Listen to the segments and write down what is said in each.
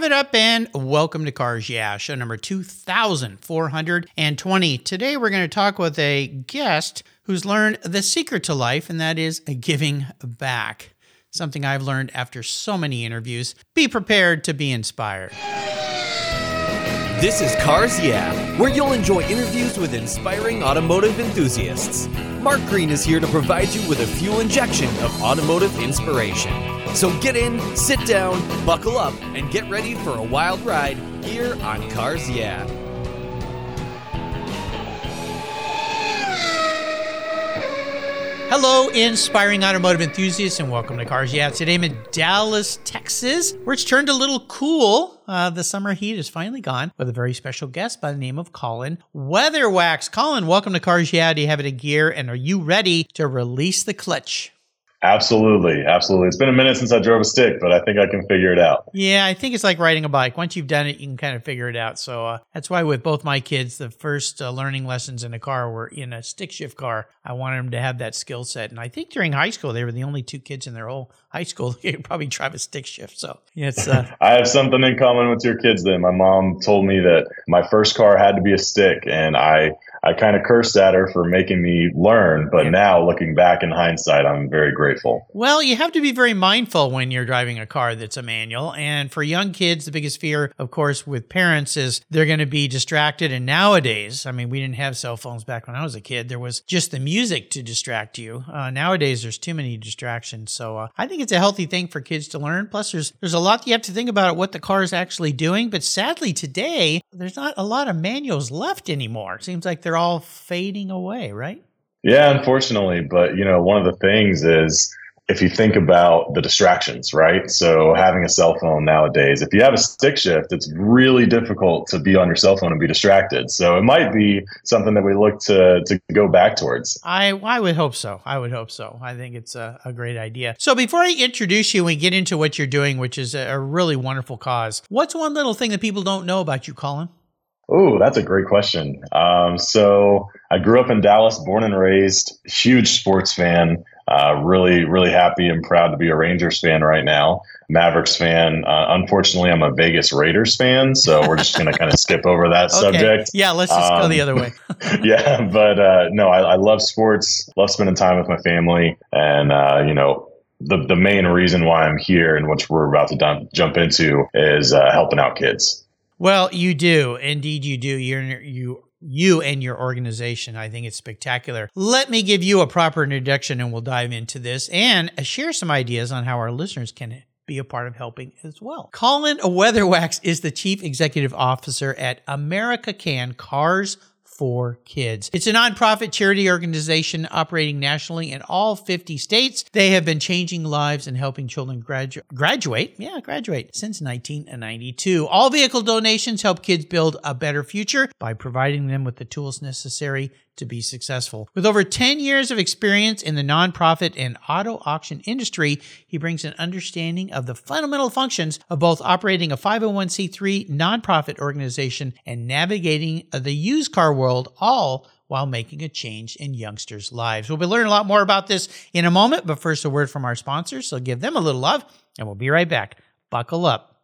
Rev it up and welcome to Cars Yeah, show number 2420. Today we're going to talk with a guest who's learned the secret to life, and that is giving back. Something I've learned after so many interviews. Be prepared to be inspired. This is Cars Yeah, where you'll enjoy interviews with inspiring automotive enthusiasts. Mark Green is here to provide you with a fuel injection of automotive inspiration. So get in, sit down, buckle up, and get ready for a wild ride here on Cars Yeah. Hello, inspiring automotive enthusiasts, and welcome to Cars Yeah. Today I'm in Dallas, Texas, where it's turned a little cool. Uh, the summer heat is finally gone with a very special guest by the name of Colin Weatherwax. Colin, welcome to Cars Yeah. Do you have it in gear, and are you ready to release the clutch? Absolutely, absolutely. It's been a minute since I drove a stick, but I think I can figure it out. Yeah, I think it's like riding a bike. Once you've done it, you can kind of figure it out. So uh, that's why with both my kids, the first uh, learning lessons in a car were in a stick shift car. I wanted them to have that skill set, and I think during high school they were the only two kids in their whole high school that could probably drive a stick shift. So it's. Uh, I have something in common with your kids. Then my mom told me that my first car had to be a stick, and I I kind of cursed at her for making me learn, but yeah. now looking back in hindsight, I'm very grateful. Well, you have to be very mindful when you're driving a car that's a manual. And for young kids, the biggest fear, of course, with parents is they're going to be distracted. And nowadays, I mean, we didn't have cell phones back when I was a kid. There was just the music to distract you. Uh, nowadays, there's too many distractions. So uh, I think it's a healthy thing for kids to learn. Plus, there's there's a lot you have to think about what the car is actually doing. But sadly, today there's not a lot of manuals left anymore. It seems like they're all fading away, right? Yeah, unfortunately. But, you know, one of the things is if you think about the distractions, right? So having a cell phone nowadays, if you have a stick shift, it's really difficult to be on your cell phone and be distracted. So it might be something that we look to to go back towards. I I would hope so. I would hope so. I think it's a, a great idea. So before I introduce you and get into what you're doing, which is a, a really wonderful cause, what's one little thing that people don't know about you, Colin? Oh, that's a great question. Um, so I grew up in Dallas, born and raised, huge sports fan. Uh, really, really happy and proud to be a Rangers fan right now. Mavericks fan. Uh, unfortunately, I'm a Vegas Raiders fan, so we're just going to kind of skip over that okay. subject. Yeah, let's just um, go the um, other way. yeah, but uh, no, I, I, love sports. Love spending time with my family, and uh, you know, the the main reason why I'm here and which we're about to dump, jump into is uh, helping out kids. Well, you do. Indeed, you do. You're, you you and your organization. I think it's spectacular. Let me give you a proper introduction and we'll dive into this and uh, share some ideas on how our listeners can be a part of helping as well. Colin Weatherwax is the Chief Executive Officer at America Can Cars for Kids. It's a nonprofit charity organization operating nationally in all 50 states. They have been changing lives and helping children gradu- graduate, yeah, graduate since 1992. All vehicle donations help kids build a better future by providing them with the tools necessary to be successful. With over 10 years of experience in the nonprofit and auto auction industry, he brings an understanding of the fundamental functions of both operating a 501c3 nonprofit organization and navigating the used car world, all while making a change in youngsters' lives. We'll be learning a lot more about this in a moment, but first, a word from our sponsors. So give them a little love, and we'll be right back. Buckle up.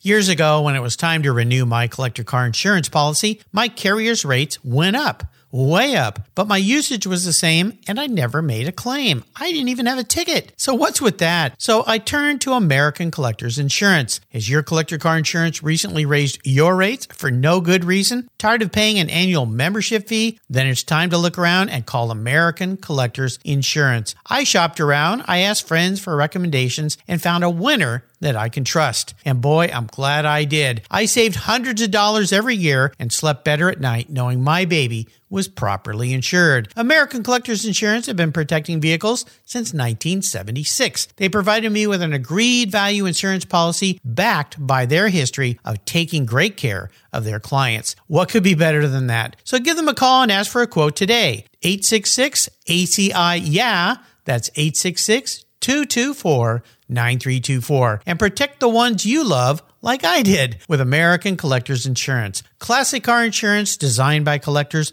Years ago, when it was time to renew my collector car insurance policy, my carrier's rates went up way up, but my usage was the same and I never made a claim. I didn't even have a ticket. So what's with that? So I turned to American Collectors Insurance. Has your collector car insurance recently raised your rates for no good reason? Tired of paying an annual membership fee? Then it's time to look around and call American Collectors Insurance. I shopped around, I asked friends for recommendations and found a winner that I can trust. And boy, I'm glad I did. I saved hundreds of dollars every year and slept better at night knowing my baby was properly insured. American Collectors Insurance have been protecting vehicles since 1976. They provided me with an agreed value insurance policy backed by their history of taking great care of their clients. What could be better than that? So give them a call and ask for a quote today. 866 ACI Yeah. That's 866 224 9324 and protect the ones you love like I did with American Collectors Insurance. Classic car insurance designed by collectors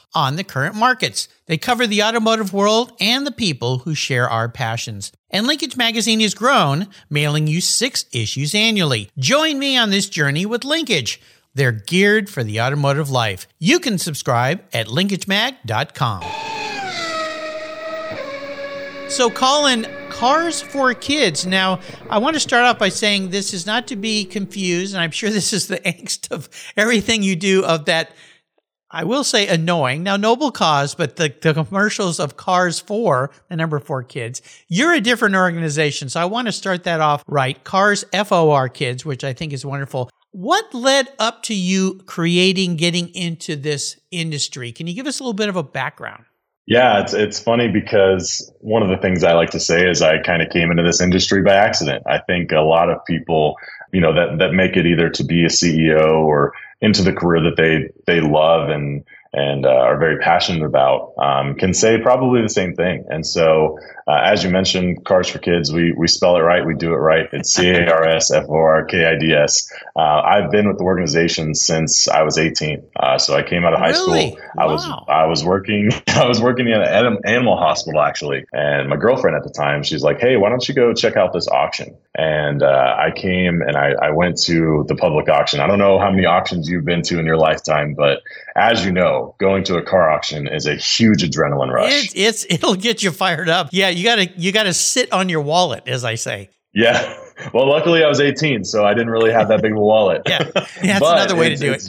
on the current markets. They cover the automotive world and the people who share our passions. And Linkage Magazine has grown, mailing you six issues annually. Join me on this journey with Linkage. They're geared for the automotive life. You can subscribe at linkagemag.com. So, Colin, Cars for Kids. Now, I want to start off by saying this is not to be confused, and I'm sure this is the angst of everything you do of that. I will say annoying. Now, noble cause, but the, the commercials of Cars for, the number four kids, you're a different organization. So I want to start that off right. Cars FOR Kids, which I think is wonderful. What led up to you creating, getting into this industry? Can you give us a little bit of a background? Yeah, it's it's funny because one of the things I like to say is I kind of came into this industry by accident. I think a lot of people, you know, that that make it either to be a CEO or into the career that they they love. And and uh, are very passionate about um, can say probably the same thing. And so, uh, as you mentioned, Cars for Kids, we we spell it right, we do it right. It's C A R S F O R K I D S. Uh, I've been with the organization since I was 18. Uh, so I came out of high really? school. I wow. was I was working I was working in an animal hospital actually, and my girlfriend at the time, she's like, "Hey, why don't you go check out this auction?" And uh, I came and I, I went to the public auction. I don't know how many auctions you've been to in your lifetime, but as you know, going to a car auction is a huge adrenaline rush. It's, it's it'll get you fired up. Yeah, you gotta you gotta sit on your wallet, as I say. Yeah. Well, luckily I was 18, so I didn't really have that big of a wallet. yeah, yeah that's another way to do it.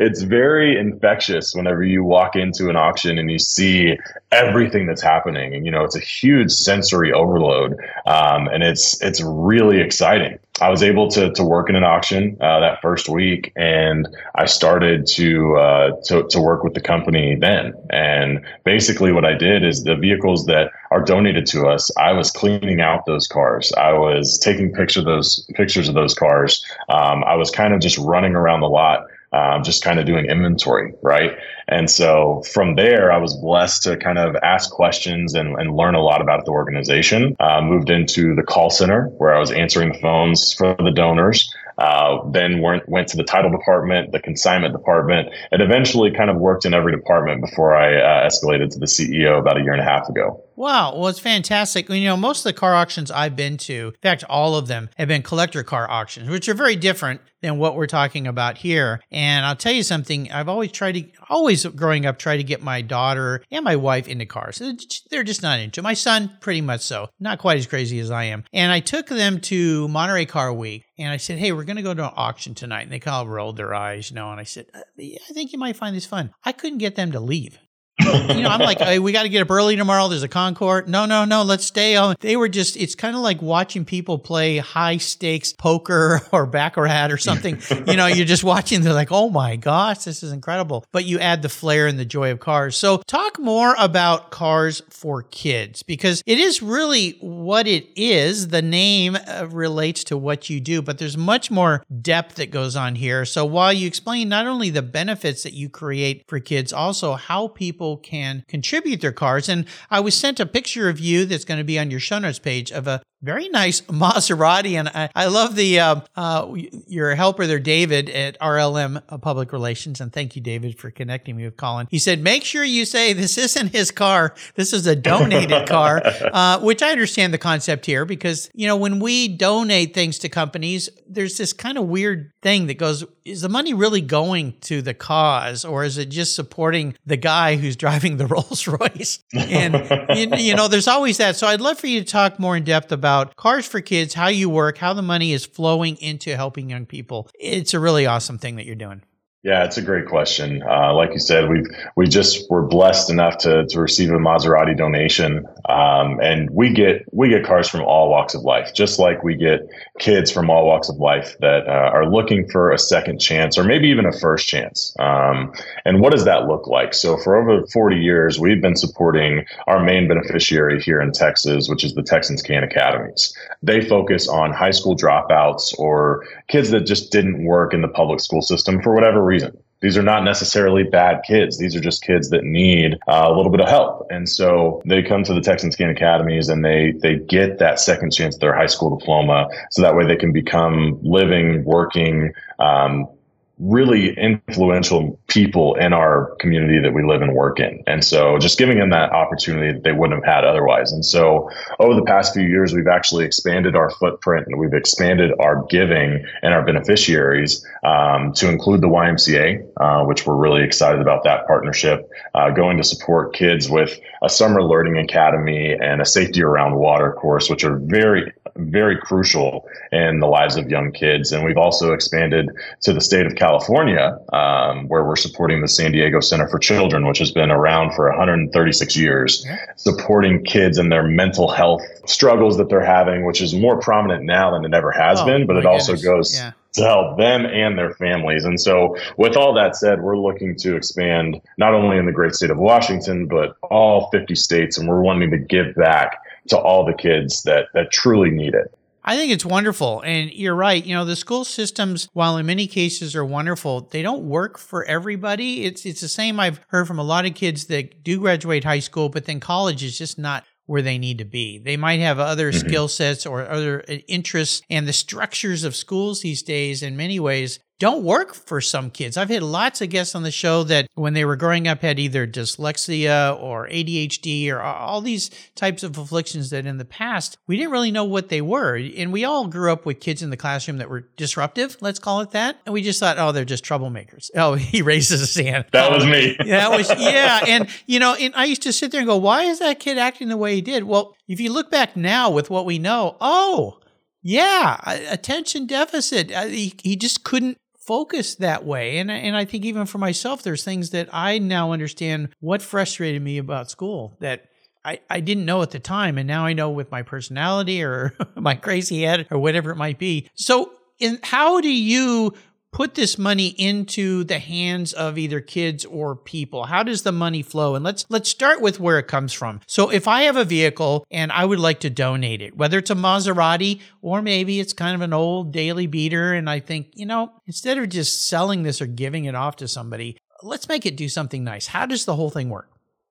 It's very infectious whenever you walk into an auction and you see everything that's happening, and you know it's a huge sensory overload, um, and it's it's really exciting. I was able to to work in an auction uh, that first week, and I started to, uh, to to work with the company then. And basically, what I did is the vehicles that are donated to us, I was cleaning out those cars. I was taking picture those pictures of those cars. Um, I was kind of just running around the lot um, just kind of doing inventory, right? And so from there, I was blessed to kind of ask questions and, and learn a lot about the organization. Uh, moved into the call center where I was answering the phones for the donors. Uh, then went, went to the title department, the consignment department, and eventually kind of worked in every department before I uh, escalated to the CEO about a year and a half ago. Wow. Well, it's fantastic. You know, most of the car auctions I've been to, in fact, all of them have been collector car auctions, which are very different than what we're talking about here. And I'll tell you something, I've always tried to, always growing up, try to get my daughter and my wife into cars. They're just not into. My son, pretty much so, not quite as crazy as I am. And I took them to Monterey Car Week and I said, Hey, we're going to go to an auction tonight. And they kind of rolled their eyes, you know, and I said, uh, I think you might find this fun. I couldn't get them to leave you know, I'm like, hey, we got to get up early tomorrow. There's a Concours. No, no, no, let's stay on. They were just, it's kind of like watching people play high stakes poker or Baccarat or something. you know, you're just watching, they're like, oh my gosh, this is incredible. But you add the flair and the joy of cars. So talk more about cars for kids because it is really what it is. The name uh, relates to what you do, but there's much more depth that goes on here. So while you explain not only the benefits that you create for kids, also how people people can contribute their cars. And I was sent a picture of you that's going to be on your show notes page of a very nice Maserati. And I, I love the uh, uh, your helper there, David at RLM uh, Public Relations. And thank you, David, for connecting me with Colin. He said, make sure you say this isn't his car. This is a donated car, uh, which I understand the concept here because, you know, when we donate things to companies, there's this kind of weird thing that goes, is the money really going to the cause or is it just supporting the guy who's driving the Rolls Royce? And, you, you know, there's always that. So I'd love for you to talk more in depth about about Cars for Kids, how you work, how the money is flowing into helping young people. It's a really awesome thing that you're doing. Yeah, it's a great question. Uh, like you said, we've we just were blessed enough to, to receive a Maserati donation, um, and we get we get cars from all walks of life, just like we get kids from all walks of life that uh, are looking for a second chance or maybe even a first chance. Um, and what does that look like? So for over 40 years, we've been supporting our main beneficiary here in Texas, which is the Texans Can Academies. They focus on high school dropouts or kids that just didn't work in the public school system for whatever reason. These are not necessarily bad kids. These are just kids that need uh, a little bit of help. And so they come to the Texans Can Academies and they they get that second chance their high school diploma. So that way they can become living, working, um, really influential people in our community that we live and work in. And so just giving them that opportunity that they wouldn't have had otherwise. And so over the past few years, we've actually expanded our footprint and we've expanded our giving and our beneficiaries um, to include the YMCA, uh, which we're really excited about that partnership, uh, going to support kids with a summer learning academy and a safety around water course, which are very, very crucial in the lives of young kids. And we've also expanded to the state of California, um, where we're supporting the San Diego Center for Children, which has been around for 136 years, supporting kids and their mental health struggles that they're having, which is more prominent now than it ever has oh, been, but it also goes yeah. to help them and their families. And so, with all that said, we're looking to expand not only in the great state of Washington, but all 50 states, and we're wanting to give back to all the kids that that truly need it. I think it's wonderful. And you're right. You know, the school systems, while in many cases are wonderful, they don't work for everybody. It's it's the same I've heard from a lot of kids that do graduate high school, but then college is just not where they need to be. They might have other mm-hmm. skill sets or other interests, and the structures of schools these days, in many ways, don't work for some kids. I've had lots of guests on the show that when they were growing up had either dyslexia or ADHD or all these types of afflictions that in the past we didn't really know what they were. And we all grew up with kids in the classroom that were disruptive, let's call it that. And we just thought, oh, they're just troublemakers. Oh, he raises his hand. That was me. that was, yeah. And, you know, and I used to sit there and go, why is that kid acting the way he did? Well, if you look back now with what we know, oh, yeah, attention deficit. Uh, he, he just couldn't focused that way. And, and I think even for myself, there's things that I now understand what frustrated me about school that I, I didn't know at the time. And now I know with my personality or my crazy head or whatever it might be. So in, how do you put this money into the hands of either kids or people? How does the money flow? And let's let's start with where it comes from. So if I have a vehicle and I would like to donate it, whether it's a Maserati or maybe it's kind of an old daily beater and I think, you know, instead of just selling this or giving it off to somebody, let's make it do something nice. How does the whole thing work?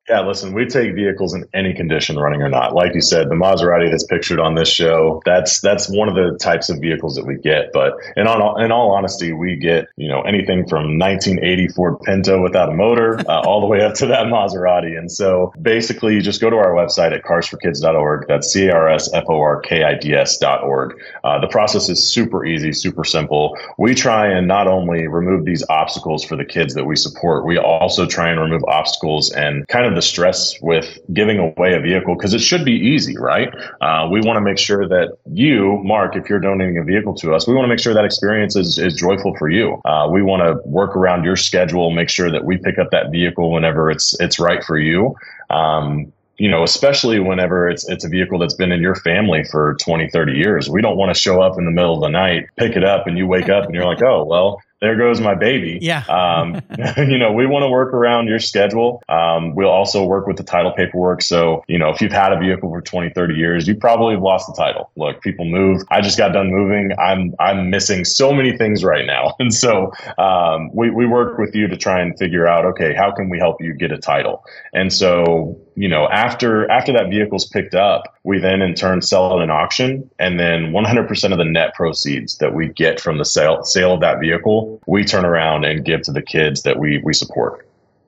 Yeah, listen, we take vehicles in any condition, running or not. Like you said, the Maserati that's pictured on this show, that's that's one of the types of vehicles that we get. But in all in all honesty, we get you know anything from 1980 Ford Pinto without a motor, uh, all the way up to that Maserati. And so basically, you just go to our website at carsforkids.org. That's c a r s f o r k i d s dot org. Uh, the process is super easy, super simple. We try and not only remove these obstacles for the kids that we support, we also try and remove obstacles and kind of of the stress with giving away a vehicle because it should be easy, right? Uh, we want to make sure that you, Mark, if you're donating a vehicle to us, we want to make sure that experience is, is joyful for you. Uh, we want to work around your schedule, make sure that we pick up that vehicle whenever it's it's right for you. Um, you know, especially whenever it's it's a vehicle that's been in your family for 20, 30 years. We don't want to show up in the middle of the night, pick it up, and you wake up and you're like, oh, well, there goes my baby. Yeah. um, you know, we want to work around your schedule. Um, we'll also work with the title paperwork. So, you know, if you've had a vehicle for 20, 30 years, you probably have lost the title. Look, people move. I just got done moving. I'm, I'm missing so many things right now. And so, um, we, we work with you to try and figure out, okay, how can we help you get a title? And so, you know, after, after that vehicle's picked up, we then in turn sell it in auction. And then 100% of the net proceeds that we get from the sale, sale of that vehicle we turn around and give to the kids that we we support.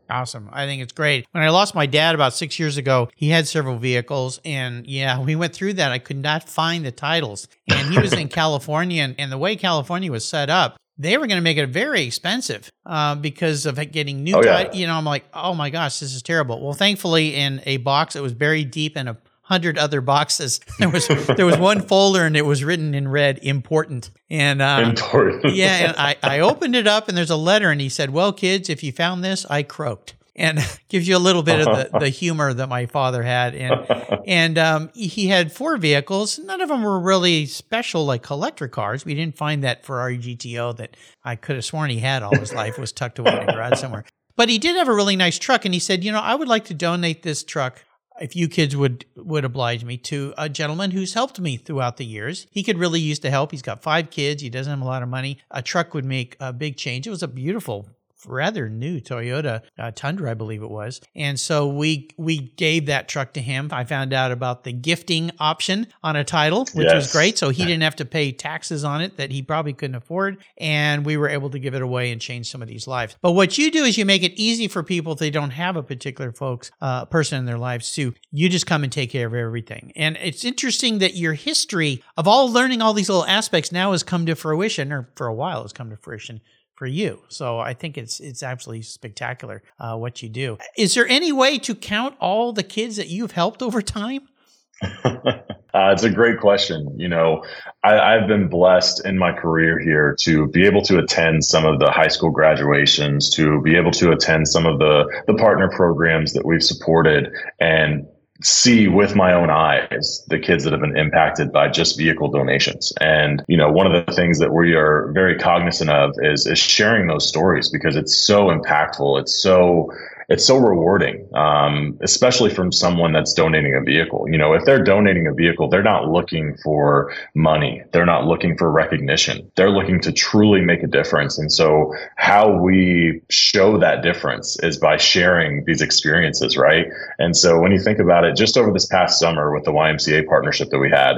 Awesome. I think it's great. When I lost my dad about six years ago, he had several vehicles. And yeah, we went through that. I could not find the titles. And he was in California. And, and, the way California was set up, they were going to make it very expensive uh, because of getting new. Oh, yeah. You know, I'm like, oh my gosh, this is terrible. Well, thankfully, in a box that was buried deep in a hundred other boxes. There was there was one folder and it was written in red "important." And uh, important. yeah, and I I opened it up and there's a letter and he said, "Well, kids, if you found this, I croaked." And gives you a little bit of the, the humor that my father had. And and um, he had four vehicles. None of them were really special, like collector cars. We didn't find that Ferrari GTO that I could have sworn he had all his life was tucked away in a garage somewhere. But he did have a really nice truck, and he said, you know, I would like to donate this truck if you kids would would oblige me to a gentleman who's helped me throughout the years. He could really use the help. He's got five kids. He doesn't have a lot of money. A truck would make a big change. It was a beautiful rather new Toyota uh, Tundra, I believe it was. And so we we gave that truck to him. I found out about the gifting option on a title, which yes. was great. So he didn't have to pay taxes on it that he probably couldn't afford, and we were able to give it away and change some of these lives. But what you do is you make it easy for people if they don't have a particular folks uh, person in their lives to you just come and take care of everything. And it's interesting that your history of all learning all these little aspects now has come to fruition, or for a while has come to fruition for you. So I think it's it's absolutely spectacular uh, what you do. Is there any way to count all the kids that you've helped over time? uh, it's a great question. You know, I, I've been blessed in my career here to be able to attend some of the high school graduations, to be able to attend some of the the partner programs that we've supported, and see with my own eyes the kids that have been impacted by just vehicle donations. And, you know, one of the things that we are very cognizant of is, is sharing those stories because it's so impactful. It's so it's so rewarding, um, especially from someone that's donating a vehicle. You know, if they're donating a vehicle, they're not looking for money. They're not looking for recognition. They're looking to truly make a difference. And so how we show that difference is by sharing these experiences, right? And so when you think about it, just over this past summer with the YMCA partnership that we had,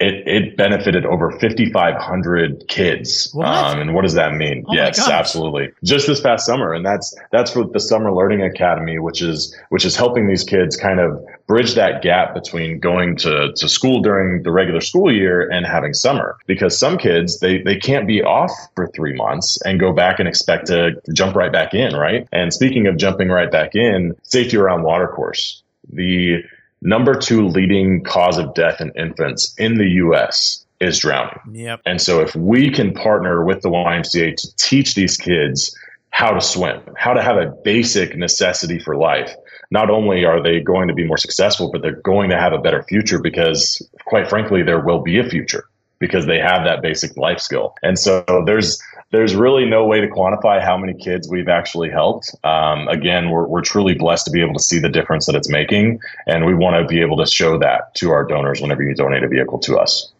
it, it benefited over 5,500 kids. Um, and what does that mean? Oh yes, absolutely. Just this past summer. And that's, that's for the Summer Learning Academy, which is, which is helping these kids kind of bridge that gap between going to, to school during the regular school year and having summer. Because some kids, they, they can't be off for three months and go back and expect to jump right back in, right? And speaking of jumping right back in, safety around water course. The, number two leading cause of death in infants in the US is drowning. Yep. And so if we can partner with the YMCA to teach these kids how to swim, how to have a basic necessity for life, not only are they going to be more successful, but they're going to have a better future because quite frankly, there will be a future because they have that basic life skill. And so there's there's really no way to quantify how many kids we've actually helped. Um, again, we're, we're truly blessed to be able to see the difference that it's making. And we want to be able to show that to our donors whenever you donate a vehicle to us.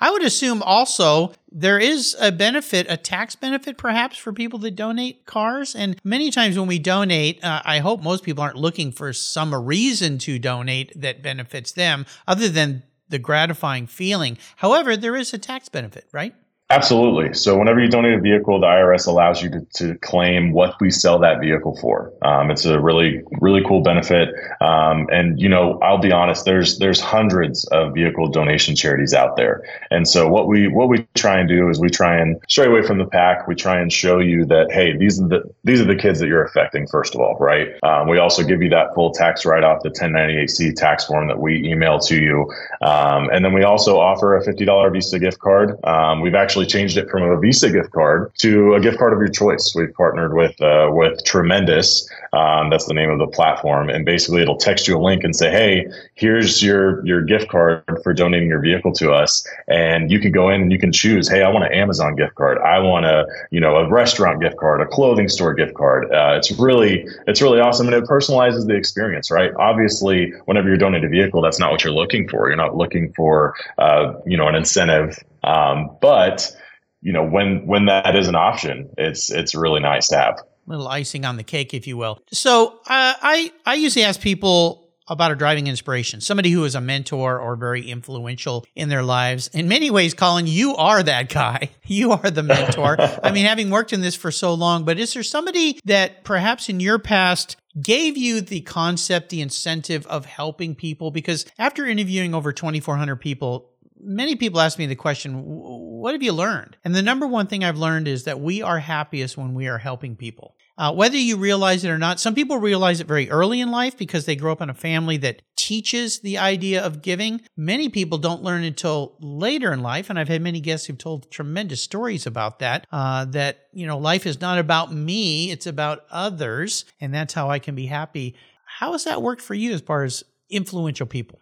I would assume also there is a benefit, a tax benefit perhaps for people that donate cars. And many times when we donate, uh, I hope most people aren't looking for some reason to donate that benefits them other than the gratifying feeling. However, there is a tax benefit, right? Absolutely. So whenever you donate a vehicle, the IRS allows you to, to claim what we sell that vehicle for. Um, it's a really, really cool benefit. Um, and you know, I'll be honest, there's there's hundreds of vehicle donation charities out there. And so what we what we try and do is we try and stray away from the pack. We try and show you that hey, these are the these are the kids that you're affecting. First of all, right? Um, we also give you that full tax write off, the 1098C tax form that we email to you, um, and then we also offer a $50 Visa gift card. Um, we've actually actually changed it from a Visa gift card to a gift card of your choice. We've partnered with uh, with Tremendous. Um, that's the name of the platform, and basically it'll text you a link and say, "Hey, here's your your gift card for donating your vehicle to us," and you can go in and you can choose, "Hey, I want an Amazon gift card. I want a you know a restaurant gift card, a clothing store gift card." Uh, it's really it's really awesome, and it personalizes the experience. Right? Obviously, whenever you're donating a vehicle, that's not what you're looking for. You're not looking for uh, you know an incentive um, but you know, when when that is an option, it's it's really nice to have. A little icing on the cake, if you will. So uh, I I usually ask people about a driving inspiration, somebody who is a mentor or very influential in their lives. In many ways, Colin, you are that guy. You are the mentor. I mean, having worked in this for so long, but is there somebody that perhaps in your past gave you the concept, the incentive of helping people? Because after interviewing over 2,400 people, many people ask me the question, what have you learned? And the number one thing I've learned is that we are happiest when we are helping people. Uh, whether you realize it or not, some people realize it very early in life because they grow up in a family that teaches the idea of giving. Many people don't learn until later in life, and I've had many guests who've told tremendous stories about that. Uh, that you know, life is not about me; it's about others, and that's how I can be happy. How has that worked for you as far as influential people?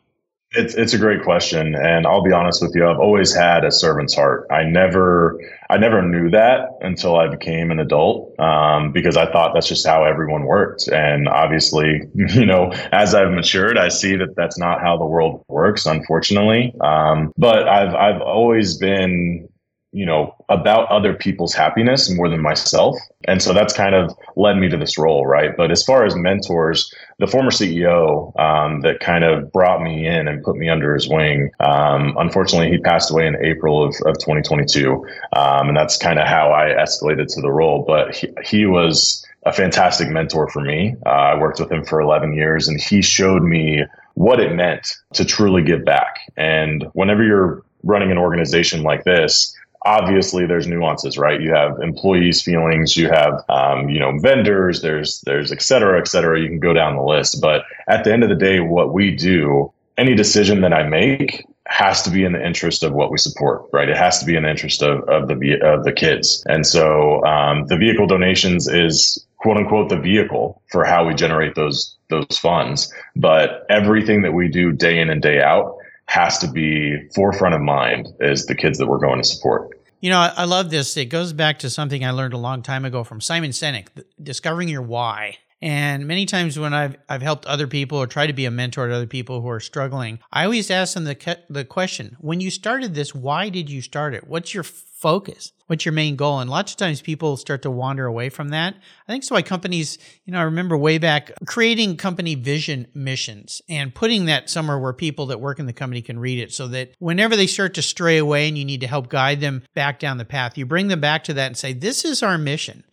It's it's a great question, and I'll be honest with you. I've always had a servant's heart. I never I never knew that until I became an adult, um, because I thought that's just how everyone worked. And obviously, you know, as I've matured, I see that that's not how the world works, unfortunately. Um, but I've I've always been you know, about other people's happiness more than myself. And so that's kind of led me to this role, right? But as far as mentors, the former CEO um, that kind of brought me in and put me under his wing, um, unfortunately, he passed away in April of, of 2022. Um, and that's kind of how I escalated to the role. But he, he was a fantastic mentor for me. Uh, I worked with him for 11 years and he showed me what it meant to truly give back. And whenever you're running an organization like this, obviously there's nuances right? You have employees feelings you have um, you know vendors there's there's et cetera et cetera. You can go down the list. But at the end of the day what we do any decision that i make has to be in the interest of what we support right? It has to be in the interest of, of the of the kids. And so um, the vehicle donations is quote unquote the vehicle for how we generate those those funds. But everything that we do day in and day out has to be forefront of mind as the kids that we're going to support. You know, I love this. It goes back to something I learned a long time ago from Simon Sinek, discovering your why. And many times when I've I've helped other people or tried to be a mentor to other people who are struggling, I always ask them the the question: When you started this, why did you start it? What's your focus? What's your main goal? And lots of times people start to wander away from that. I think so why companies, you know, I remember way back creating company vision missions and putting that somewhere where people that work in the company can read it so that whenever they start to stray away and you need to help guide them back down the path, you bring them back to that and say, this is our mission.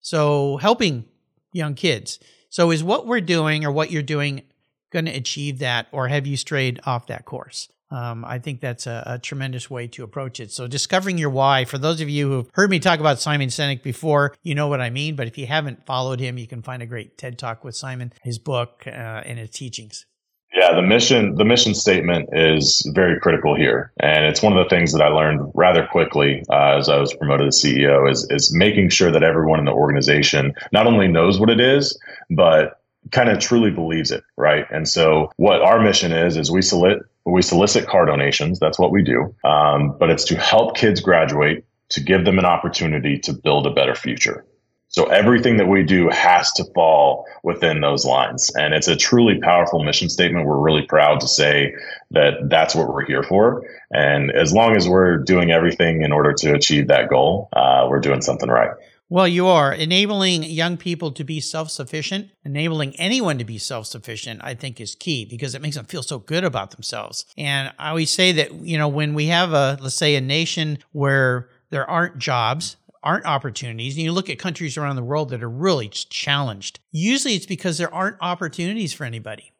So helping young kids. So is what we're doing or what you're doing going to achieve that or have you strayed off that course? Um, I think that's a, a, tremendous way to approach it. So, discovering your why. For those of you who've heard me talk about Simon Sinek before, you know what I mean. But if you haven't followed him, you can find a great TED talk with Simon, his book, uh, and his teachings. Yeah, the mission the mission statement is very critical here, and it's one of the things that I learned rather quickly uh, as I was promoted to CEO. Is is making sure that everyone in the organization not only knows what it is, but kind of truly believes it, right? And so, what our mission is is we solicit we solicit car donations. That's what we do. Um, but it's to help kids graduate, to give them an opportunity to build a better future. So everything that we do has to fall within those lines. And it's a truly powerful mission statement. We're really proud to say that that's what we're here for. And as long as we're doing everything in order to achieve that goal, uh, we're doing something right. Well, you are enabling young people to be self sufficient, enabling anyone to be self sufficient, I think is key because it makes them feel so good about themselves. And I always say that, you know, when we have a, let's say, a nation where there aren't jobs, aren't opportunities, and you look at countries around the world that are really challenged, usually it's because there aren't opportunities for anybody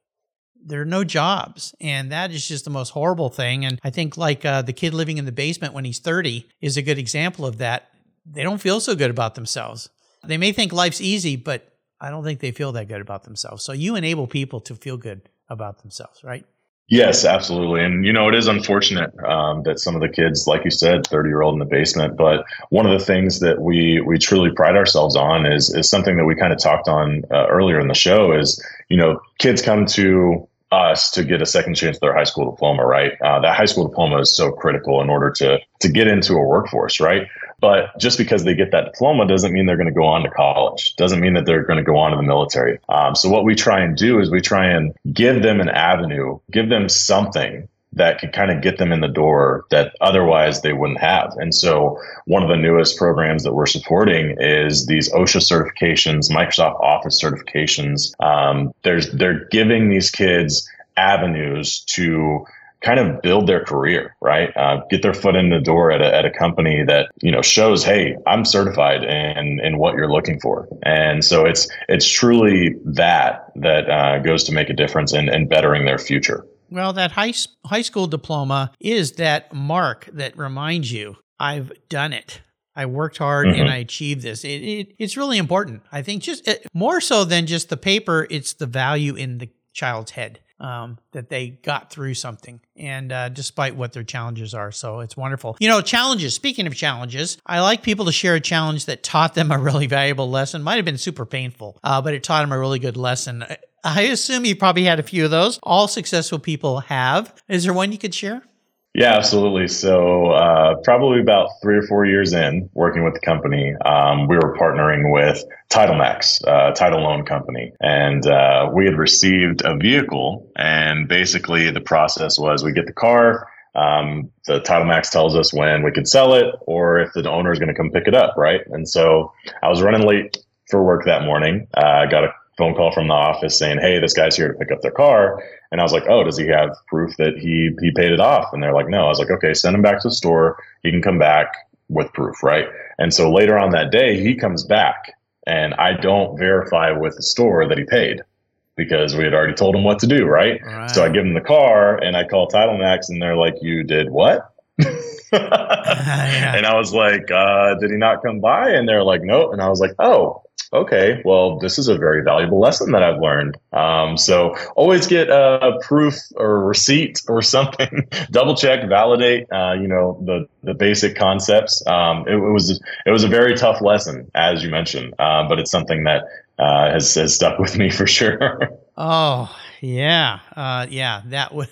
there are no jobs and that is just the most horrible thing and i think like uh, the kid living in the basement when he's 30 is a good example of that they don't feel so good about themselves. They may think life's easy, but I don't think they feel that good about themselves. So you enable people to feel good about themselves, right? Yes, absolutely. And, you know, it is unfortunate um, that some of the kids, like you said, 30 year old in the basement. But one of the things that we, we truly pride ourselves on is, is something that we kind of talked on uh, earlier in the show is, you know, kids come to us to get a second chance at their high school diploma, right? Uh, that high school diploma is so critical in order to to get into a workforce, right? But just because they get that diploma doesn't mean they're going to go on to college. Doesn't mean that they're going to go on to the military. Um, so what we try and do is we try and give them an avenue, give them something that could kind of get them in the door that otherwise they wouldn't have. And so one of the newest programs that we're supporting is these OSHA certifications, Microsoft Office certifications. Um, there's they're giving these kids avenues to kind of build their career, right? Uh, get their foot in the door at a, at a company that you know shows, hey, I'm certified in in what you're looking for, and so it's it's truly that that uh, goes to make a difference in, in bettering their future. Well, that high high school diploma is that mark that reminds you, I've done it. I worked hard and I achieved this. It, it, it's really important. I think just it, more so than just the paper, it's the value in the child's head um, that they got through something. And uh, despite what their challenges are. So it's wonderful. You know challenges speaking of challenges i like people to share a challenge that taught them a really valuable lesson. Might have been super painful uh, but it taught them a really good lesson. I assume you probably had a few of those. All successful people have. Is there one you could share yeah, absolutely. So, uh, probably about three or four years in working with the company, um, we were partnering with TitleMax, uh, title loan company, and uh, we had received a vehicle. And basically, the process was we get the car. Um, the TitleMax tells us when we can sell it, or if the owner is going to come pick it up, right? And so, I was running late for work that morning. Uh, I got a phone call from the office saying, "Hey, this guy's here to pick up their car." And I was like, "Oh, does he have proof that he he paid it off?" And they're like, "No." I was like, "Okay, send him back to the store. He can come back with proof, right?" And so later on that day, he comes back, and I don't verify with the store that he paid because we had already told him what to do, right? right. So I give him the car, and I call TitleMax, and they're like, "You did what?" yeah. And I was like, uh, "Did he not come by?" And they're like, "Nope." And I was like, "Oh." Okay, well, this is a very valuable lesson that I've learned. Um, so always get a proof or receipt or something. Double check, validate. Uh, you know the the basic concepts. Um, it, it, was it was a very tough lesson, as you mentioned, uh, but it's something that uh, has has stuck with me for sure. oh yeah, uh, yeah, that would.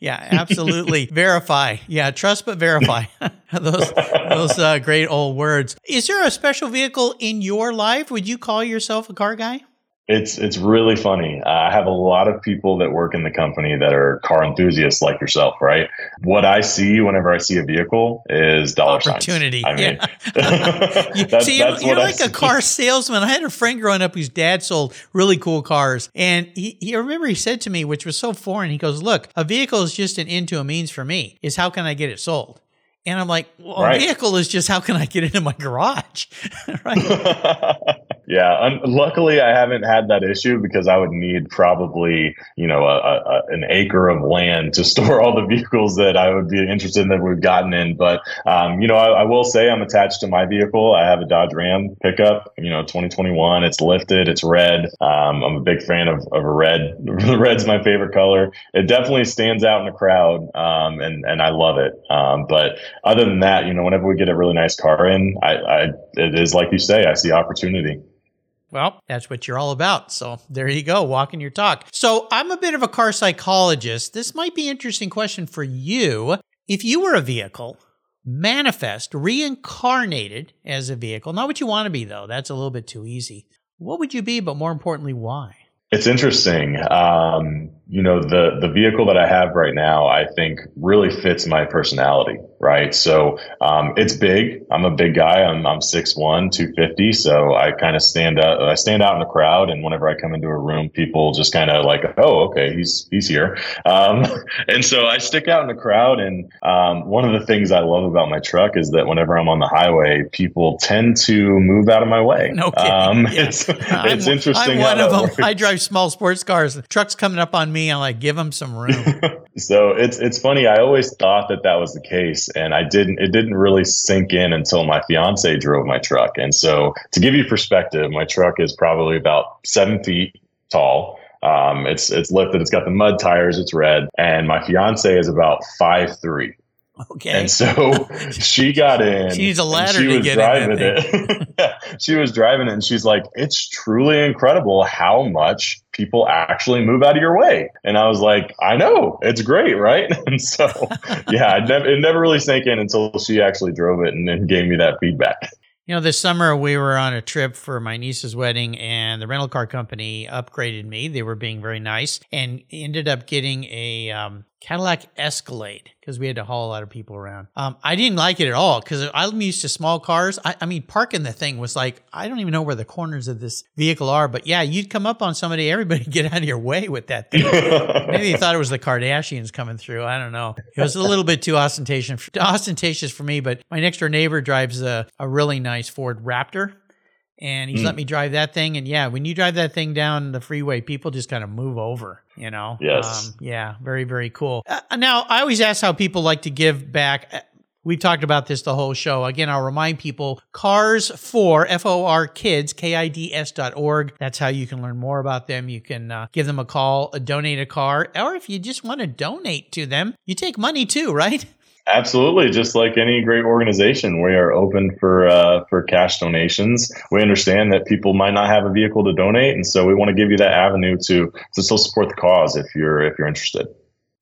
Yeah, absolutely. verify. Yeah, trust but verify. those those uh, great old words. Is there a special vehicle in your life? Would you call yourself a car guy? It's it's really funny. I have a lot of people that work in the company that are car enthusiasts like yourself, right? What I see whenever I see a vehicle is dollar opportunity. Signs. I mean, yeah. you, that's, see, that's you're like a car salesman. I had a friend growing up whose dad sold really cool cars, and he, he I remember he said to me, which was so foreign. He goes, "Look, a vehicle is just an end to a means for me. Is how can I get it sold?" And I'm like, well, right. a vehicle is just how can I get it in my garage? right. Yeah, un- luckily I haven't had that issue because I would need probably you know a, a, an acre of land to store all the vehicles that I would be interested in that we've gotten in. But um, you know, I, I, will say I'm attached to my vehicle. I have a Dodge Ram pickup. You know, 2021. It's lifted. It's red. Um, I'm a big fan of, of a red. Red's my favorite color. It definitely stands out in the crowd, um, and and I love it. Um, but other than that, you know, whenever we get a really nice car in, I, I it is like you say, I see opportunity. Well, that's what you're all about. So there you go, walking your talk. So I'm a bit of a car psychologist. This might be an interesting question for you. If you were a vehicle, manifest, reincarnated as a vehicle, not what you want to be though, that's a little bit too easy. What would you be, but more importantly, why? It's interesting. Um, you know, the the vehicle that I have right now, I think really fits my personality right? So um, it's big. I'm a big guy. I'm I'm 6'1", 250. So I kind of stand out. I stand out in the crowd, and whenever I come into a room, people just kind of like, oh, okay, he's he's here. Um, and so I stick out in the crowd. And um, one of the things I love about my truck is that whenever I'm on the highway, people tend to move out of my way. No kidding. Um, yeah. It's it's interesting. I'm one of them. Works. I drive small sports cars. trucks coming up on me. I'm like, give them some room. so it's it's funny. I always thought that that was the case and I didn't it didn't really sink in until my fiance drove my truck. And so to give you perspective, my truck is probably about seven feet tall. Um, it's it's lifted. It's got the mud tires. It's red, and my fiance is about five three. Okay. And so she got in. She needs a ladder she to was get driving in. it. she was driving it and she's like, it's truly incredible how much people actually move out of your way. And I was like, I know, it's great, right? And so, yeah, it never, it never really sank in until she actually drove it and then gave me that feedback. You know, this summer we were on a trip for my niece's wedding, and the rental car company upgraded me. They were being very nice and ended up getting a um, Cadillac Escalade because we had to haul a lot of people around. Um, I didn't like it at all because I'm used to small cars. I, I, mean, parking the thing was like, I don't even know where the corners of this vehicle are. But yeah, you'd come up on somebody, everybody get out of your way with that thing. Maybe they thought it was the Kardashians coming through. I don't know. It was a little bit too ostentatious, ostentatious for me. But my next door neighbor drives a, a really nice Ford Raptor and he's mm. let me drive that thing. And yeah, when you drive that thing down the freeway, people just kind of move over, you know? Yes. Um, yeah, very, very cool. Uh, now, I always ask how people like to give back. We've talked about this the whole show. Again, I'll remind people cars for F O R kids, K I D S dot org. That's how you can learn more about them. You can uh, give them a call, uh, donate a car, or if you just want to donate to them, you take money too, right? Absolutely, just like any great organization, we are open for uh, for cash donations. We understand that people might not have a vehicle to donate, and so we want to give you that avenue to to still support the cause if you're if you're interested.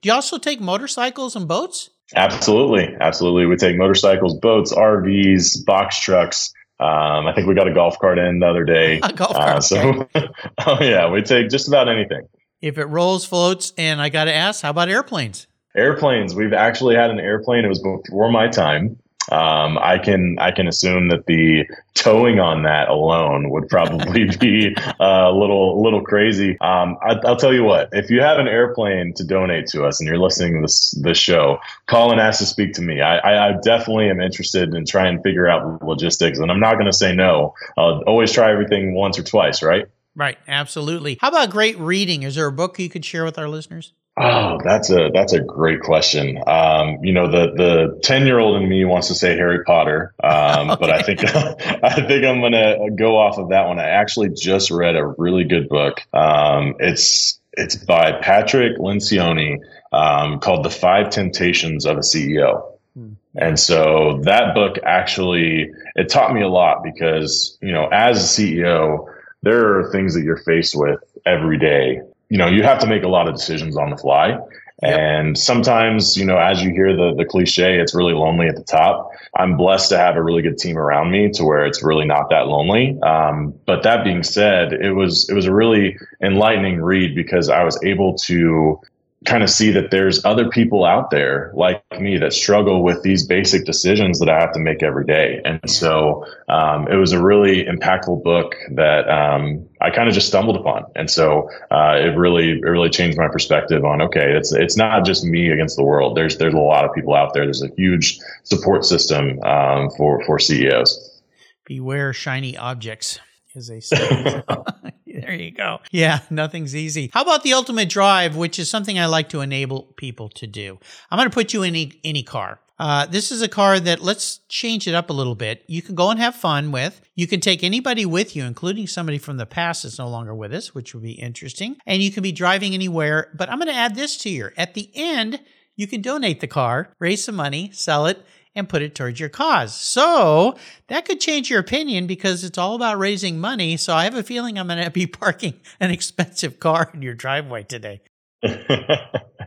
Do you also take motorcycles and boats? Absolutely, absolutely. We take motorcycles, boats, RVs, box trucks. Um, I think we got a golf cart in the other day. A golf cart. Uh, so, oh yeah, we take just about anything. If it rolls, floats, and I got to ask, how about airplanes? Airplanes. We've actually had an airplane. It was before my time. Um, I can I can assume that the towing on that alone would probably be a little little crazy. Um, I, will tell you what, if you have an airplane to donate to us and you're listening to this this show, call and ask to speak to me. I, I, I definitely am interested in trying to figure out logistics, and I'm not going to say no. I'll always try everything once or twice, right? Right, absolutely. How about great reading? Is there a book you could share with our listeners? Oh, that's a that's a great question. Um, you know, the the ten year old in me wants to say Harry Potter, um, okay. but I think I think I'm gonna go off of that one. I actually just read a really good book. Um, it's it's by Patrick Lencioni um, called "The Five Temptations of a CEO." Hmm. And so that book actually it taught me a lot because you know as a CEO there are things that you're faced with every day you know, you have to make a lot of decisions on the fly. And sometimes, you know, as you hear the the cliche, it's really lonely at the top. I'm blessed to have a really good team around me to where it's really not that lonely. Um, but that being said, it was it was a really enlightening read because I was able to kind of see that there's other people out there like me that struggle with these basic decisions that I have to make every day. And so um, it was a really impactful book that um, I kind of just stumbled upon. And so uh, it really it really changed my perspective on okay, it's it's not just me against the world. There's there's a lot of people out there. There's a huge support system um, for for CEOs. Beware shiny objects, as they say. there you go. Yeah, nothing's easy. How about the ultimate drive, which is something I like to enable people to do? I'm going to put you in any, any car. Uh, this is a car that let's change it up a little bit. You can go and have fun with. You can take anybody with you, including somebody from the past that's no longer with us, which would be interesting. And you can be driving anywhere. But I'm going to add this to you. At the end, you can donate the car, raise some money, sell it, and put it towards your cause. So that could change your opinion because it's all about raising money. So I have a feeling I'm going to be parking an expensive car in your driveway today.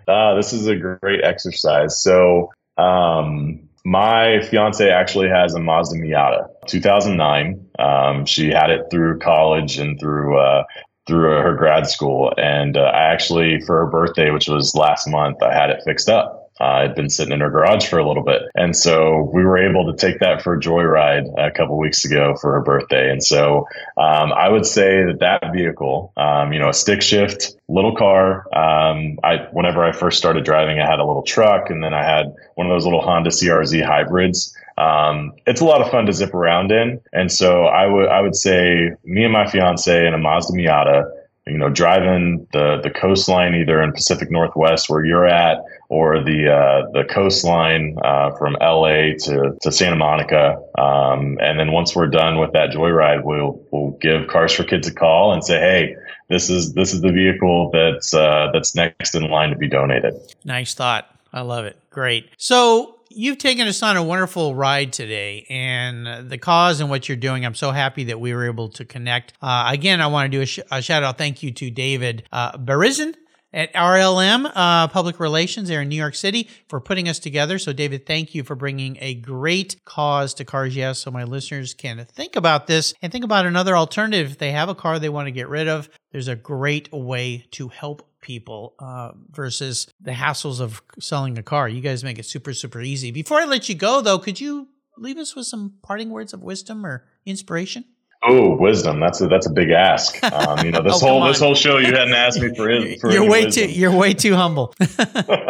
ah, this is a great exercise. So, um, my fiance actually has a Mazda Miata, 2009. Um, she had it through college and through uh, through her grad school, and uh, I actually for her birthday, which was last month, I had it fixed up uh, had been sitting in her garage for a little bit. And so we were able to take that for a joyride a couple weeks ago for her birthday. And so um, I would say that that vehicle, um, you know, a stick shift, little car. Um, I whenever I first started driving, I had a little truck, and then I had one of those little Honda CRZ hybrids. Um, it's a lot of fun to zip around in, and so I would I would say me and my fiance in a Mazda Miata you know, driving the the coastline either in Pacific Northwest where you're at, or the uh, the coastline uh, from LA to, to Santa Monica, um, and then once we're done with that joyride, we'll we'll give Cars for Kids a call and say, hey, this is this is the vehicle that's uh, that's next in line to be donated. Nice thought. I love it. Great. So you've taken us on a wonderful ride today and the cause and what you're doing. I'm so happy that we were able to connect. Uh, again, I want to do a, sh- a, shout out thank you to David uh, Berizin at RLM uh, Public Relations there in New York City for putting us together. So, David, thank you for bringing a great cause to Cars Yeah so my listeners can think about this and think about another alternative. If they have a car they want to get rid of, there's a great way to help people uh, versus the hassles of selling a car. You guys make it super, super easy. Before I let you go, though, could you leave us with some parting words of wisdom or inspiration? Oh, wisdom. That's a that's a big ask. Um, you know, this oh, whole this whole show you hadn't asked me for, for You're way wisdom. too you're way too humble.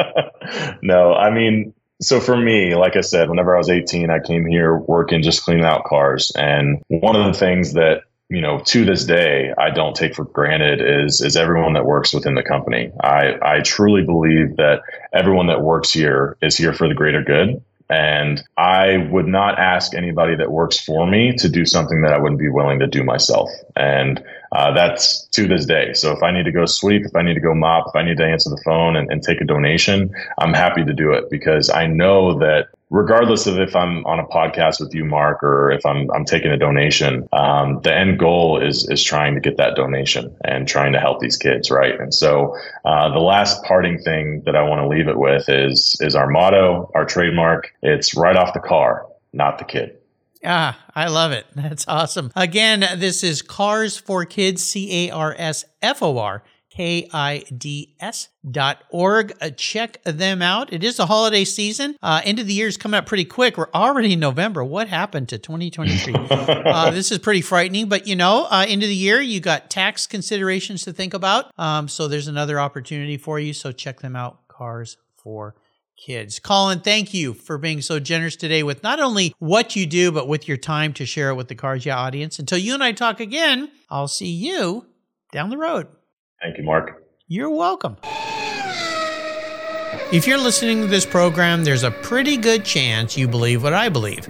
no, I mean, so for me, like I said, whenever I was 18, I came here working just cleaning out cars, and one of the things that you know, to this day, I don't take for granted is is everyone that works within the company. I I truly believe that everyone that works here is here for the greater good. And I would not ask anybody that works for me to do something that I wouldn't be willing to do myself. And uh, that's to this day. So if I need to go sweep, if I need to go mop, if I need to answer the phone and, and take a donation, I'm happy to do it because I know that regardless of if I'm on a podcast with you, Mark, or if I'm I'm taking a donation, um, the end goal is is trying to get that donation and trying to help these kids, right? And so uh, the last parting thing that I want to leave it with is is our motto, our trademark. It's right off the car, not the kid. Ah, I love it. That's awesome. Again, this is Cars for Kids, C A R S F O R K-I-D-S dot org. Uh, check them out. It is the holiday season. Uh, end of the year is coming up pretty quick. We're already in November. What happened to 2023? uh, this is pretty frightening, but you know, uh, end of the year, you got tax considerations to think about. Um, so there's another opportunity for you. So check them out. Cars for kids. Colin, thank you for being so generous today with not only what you do, but with your time to share it with the Cars Yeah audience. Until you and I talk again, I'll see you down the road. Thank you, Mark. You're welcome. If you're listening to this program, there's a pretty good chance you believe what I believe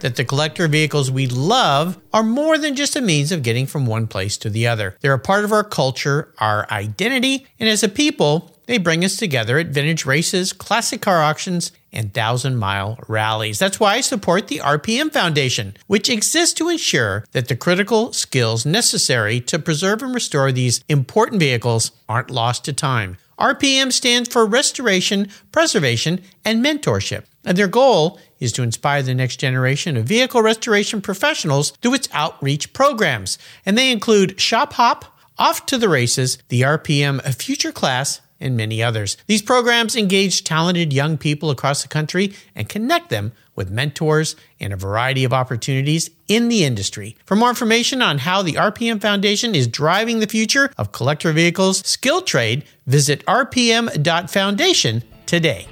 that the collector vehicles we love are more than just a means of getting from one place to the other. They're a part of our culture, our identity, and as a people, they bring us together at vintage races, classic car auctions, and thousand mile rallies. That's why I support the RPM Foundation, which exists to ensure that the critical skills necessary to preserve and restore these important vehicles aren't lost to time. RPM stands for Restoration, Preservation, and Mentorship, and their goal is to inspire the next generation of vehicle restoration professionals through its outreach programs. And they include Shop Hop, Off to the Races, the RPM Future Class, and many others. These programs engage talented young people across the country and connect them with mentors and a variety of opportunities in the industry. For more information on how the RPM Foundation is driving the future of collector vehicles skill trade, visit rpm.foundation today.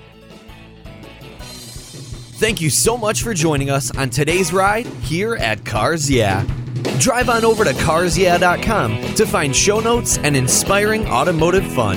Thank you so much for joining us on today's ride here at Cars Yeah. Drive on over to carsyeah.com to find show notes and inspiring automotive fun.